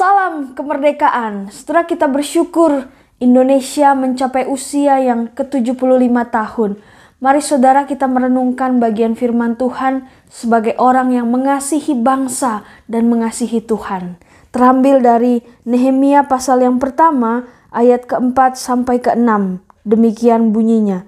Salam kemerdekaan. Setelah kita bersyukur Indonesia mencapai usia yang ke-75 tahun. Mari saudara kita merenungkan bagian firman Tuhan sebagai orang yang mengasihi bangsa dan mengasihi Tuhan. Terambil dari Nehemia pasal yang pertama ayat keempat sampai keenam. Demikian bunyinya.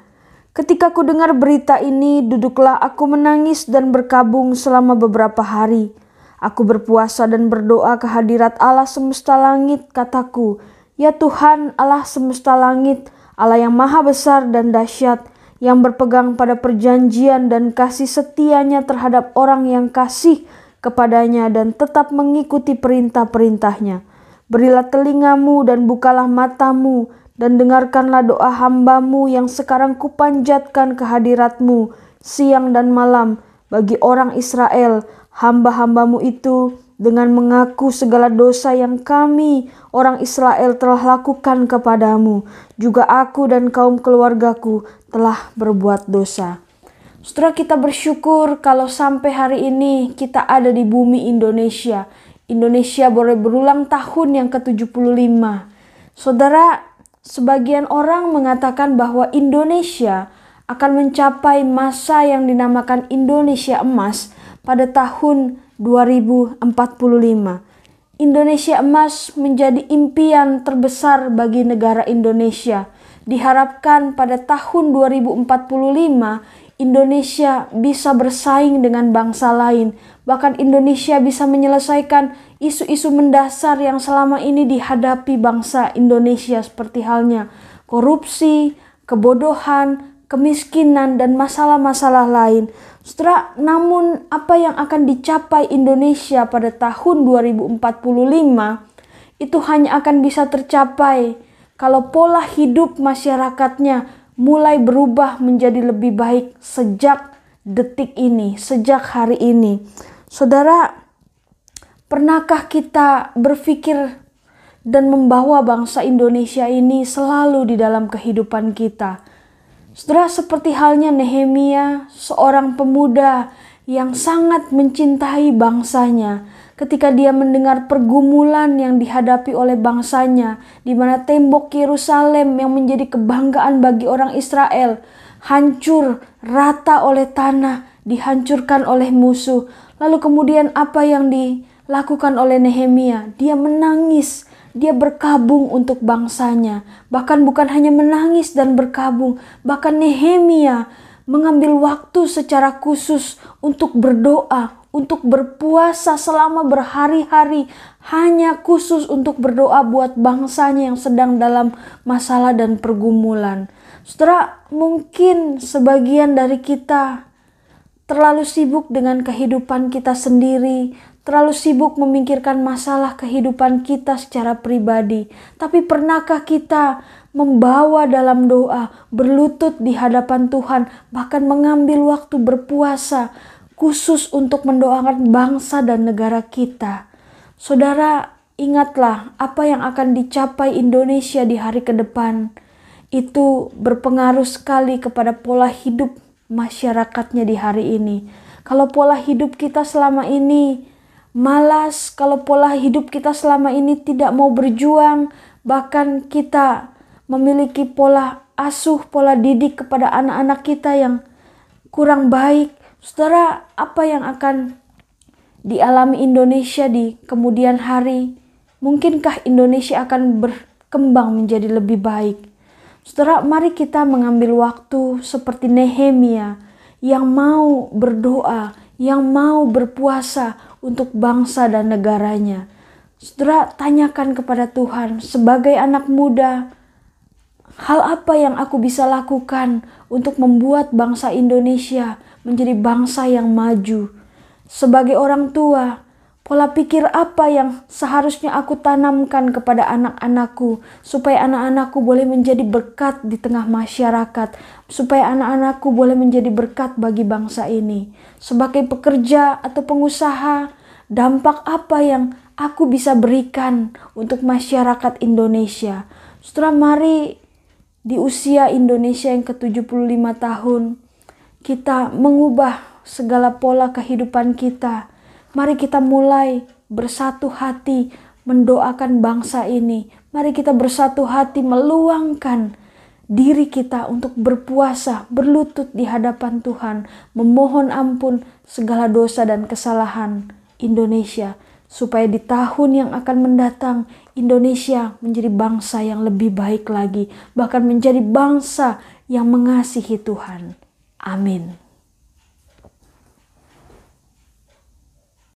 Ketika ku dengar berita ini, duduklah aku menangis dan berkabung selama beberapa hari. Aku berpuasa dan berdoa kehadirat Allah semesta langit, kataku, Ya Tuhan Allah semesta langit, Allah yang maha besar dan dahsyat, yang berpegang pada perjanjian dan kasih setianya terhadap orang yang kasih kepadanya dan tetap mengikuti perintah-perintahnya. Berilah telingamu dan bukalah matamu, dan dengarkanlah doa hambamu yang sekarang kupanjatkan kehadiratmu siang dan malam bagi orang Israel, hamba-hambamu itu dengan mengaku segala dosa yang kami orang Israel telah lakukan kepadamu. Juga aku dan kaum keluargaku telah berbuat dosa. Setelah kita bersyukur kalau sampai hari ini kita ada di bumi Indonesia. Indonesia boleh berulang tahun yang ke-75. Saudara, Sebagian orang mengatakan bahwa Indonesia akan mencapai masa yang dinamakan Indonesia emas pada tahun 2045. Indonesia emas menjadi impian terbesar bagi negara Indonesia. Diharapkan pada tahun 2045 Indonesia bisa bersaing dengan bangsa lain. Bahkan Indonesia bisa menyelesaikan isu-isu mendasar yang selama ini dihadapi bangsa Indonesia seperti halnya korupsi, kebodohan, kemiskinan, dan masalah-masalah lain. Setelah namun apa yang akan dicapai Indonesia pada tahun 2045 itu hanya akan bisa tercapai kalau pola hidup masyarakatnya mulai berubah menjadi lebih baik sejak detik ini, sejak hari ini. Saudara, Pernahkah kita berpikir dan membawa bangsa Indonesia ini selalu di dalam kehidupan kita? Setelah seperti halnya Nehemia, seorang pemuda yang sangat mencintai bangsanya, ketika dia mendengar pergumulan yang dihadapi oleh bangsanya, di mana tembok Yerusalem yang menjadi kebanggaan bagi orang Israel hancur rata oleh tanah, dihancurkan oleh musuh. Lalu kemudian apa yang di lakukan oleh Nehemia. Dia menangis, dia berkabung untuk bangsanya. Bahkan bukan hanya menangis dan berkabung, bahkan Nehemia mengambil waktu secara khusus untuk berdoa, untuk berpuasa selama berhari-hari, hanya khusus untuk berdoa buat bangsanya yang sedang dalam masalah dan pergumulan. Setelah mungkin sebagian dari kita terlalu sibuk dengan kehidupan kita sendiri, terlalu sibuk memikirkan masalah kehidupan kita secara pribadi. Tapi pernahkah kita membawa dalam doa, berlutut di hadapan Tuhan, bahkan mengambil waktu berpuasa khusus untuk mendoakan bangsa dan negara kita? Saudara, ingatlah apa yang akan dicapai Indonesia di hari ke depan. Itu berpengaruh sekali kepada pola hidup masyarakatnya di hari ini. Kalau pola hidup kita selama ini malas, kalau pola hidup kita selama ini tidak mau berjuang, bahkan kita memiliki pola asuh, pola didik kepada anak-anak kita yang kurang baik. Saudara, apa yang akan dialami Indonesia di kemudian hari? Mungkinkah Indonesia akan berkembang menjadi lebih baik? Saudara, mari kita mengambil waktu seperti Nehemia yang mau berdoa, yang mau berpuasa untuk bangsa dan negaranya. Saudara, tanyakan kepada Tuhan sebagai anak muda, hal apa yang aku bisa lakukan untuk membuat bangsa Indonesia menjadi bangsa yang maju. Sebagai orang tua, pola pikir apa yang seharusnya aku tanamkan kepada anak-anakku supaya anak-anakku boleh menjadi berkat di tengah masyarakat, supaya anak-anakku boleh menjadi berkat bagi bangsa ini. Sebagai pekerja atau pengusaha, dampak apa yang aku bisa berikan untuk masyarakat Indonesia. Setelah mari di usia Indonesia yang ke-75 tahun, kita mengubah segala pola kehidupan kita. Mari kita mulai bersatu hati mendoakan bangsa ini. Mari kita bersatu hati meluangkan diri kita untuk berpuasa, berlutut di hadapan Tuhan, memohon ampun segala dosa dan kesalahan Indonesia, supaya di tahun yang akan mendatang Indonesia menjadi bangsa yang lebih baik lagi, bahkan menjadi bangsa yang mengasihi Tuhan. Amin.